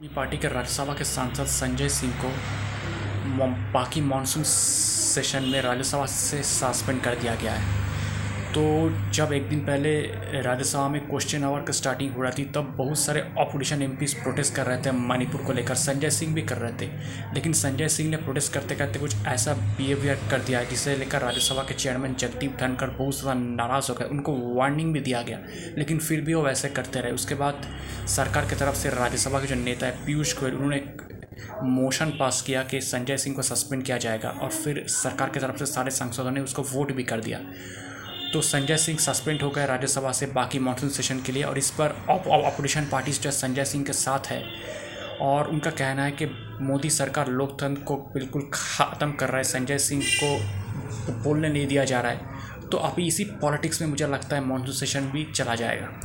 अपनी पार्टी के राज्यसभा के सांसद संजय सिंह को बाकी मानसून सेशन में राज्यसभा से सस्पेंड कर दिया गया है। तो जब एक दिन पहले राज्यसभा में क्वेश्चन आवर का स्टार्टिंग हो रही थी, तब बहुत सारे अपोजिशन एम प्रोटेस्ट कर रहे थे मणिपुर को लेकर। संजय सिंह भी कर रहे थे, लेकिन संजय सिंह ने प्रोटेस्ट करते करते कुछ ऐसा बिहेवियर कर दिया जिसे लेकर राज्यसभा के चेयरमैन जगदीप धनखड़ बहुत ज़्यादा नाराज़ हो गए। उनको वार्निंग भी दिया गया, लेकिन फिर भी वो वैसे करते रहे। उसके बाद सरकार की तरफ़ से राज्यसभा के जो नेता है, पीयूष गोयल, उन्होंने मोशन पास किया कि संजय सिंह को सस्पेंड किया जाएगा और फिर सरकार की तरफ़ से सारे सांसदों ने उसको वोट भी कर दिया। तो संजय सिंह सस्पेंड हो गए राज्यसभा से बाकी मानसून सेशन के लिए और इस पर अपोजिशन पार्टीज़ जो संजय सिंह के साथ है। और उनका कहना है कि मोदी सरकार लोकतंत्र को बिल्कुल ख़त्म कर रहा है, संजय सिंह को बोलने नहीं दिया जा रहा है। तो अभी इसी पॉलिटिक्स में मुझे लगता है मानसून सेशन भी चला जाएगा।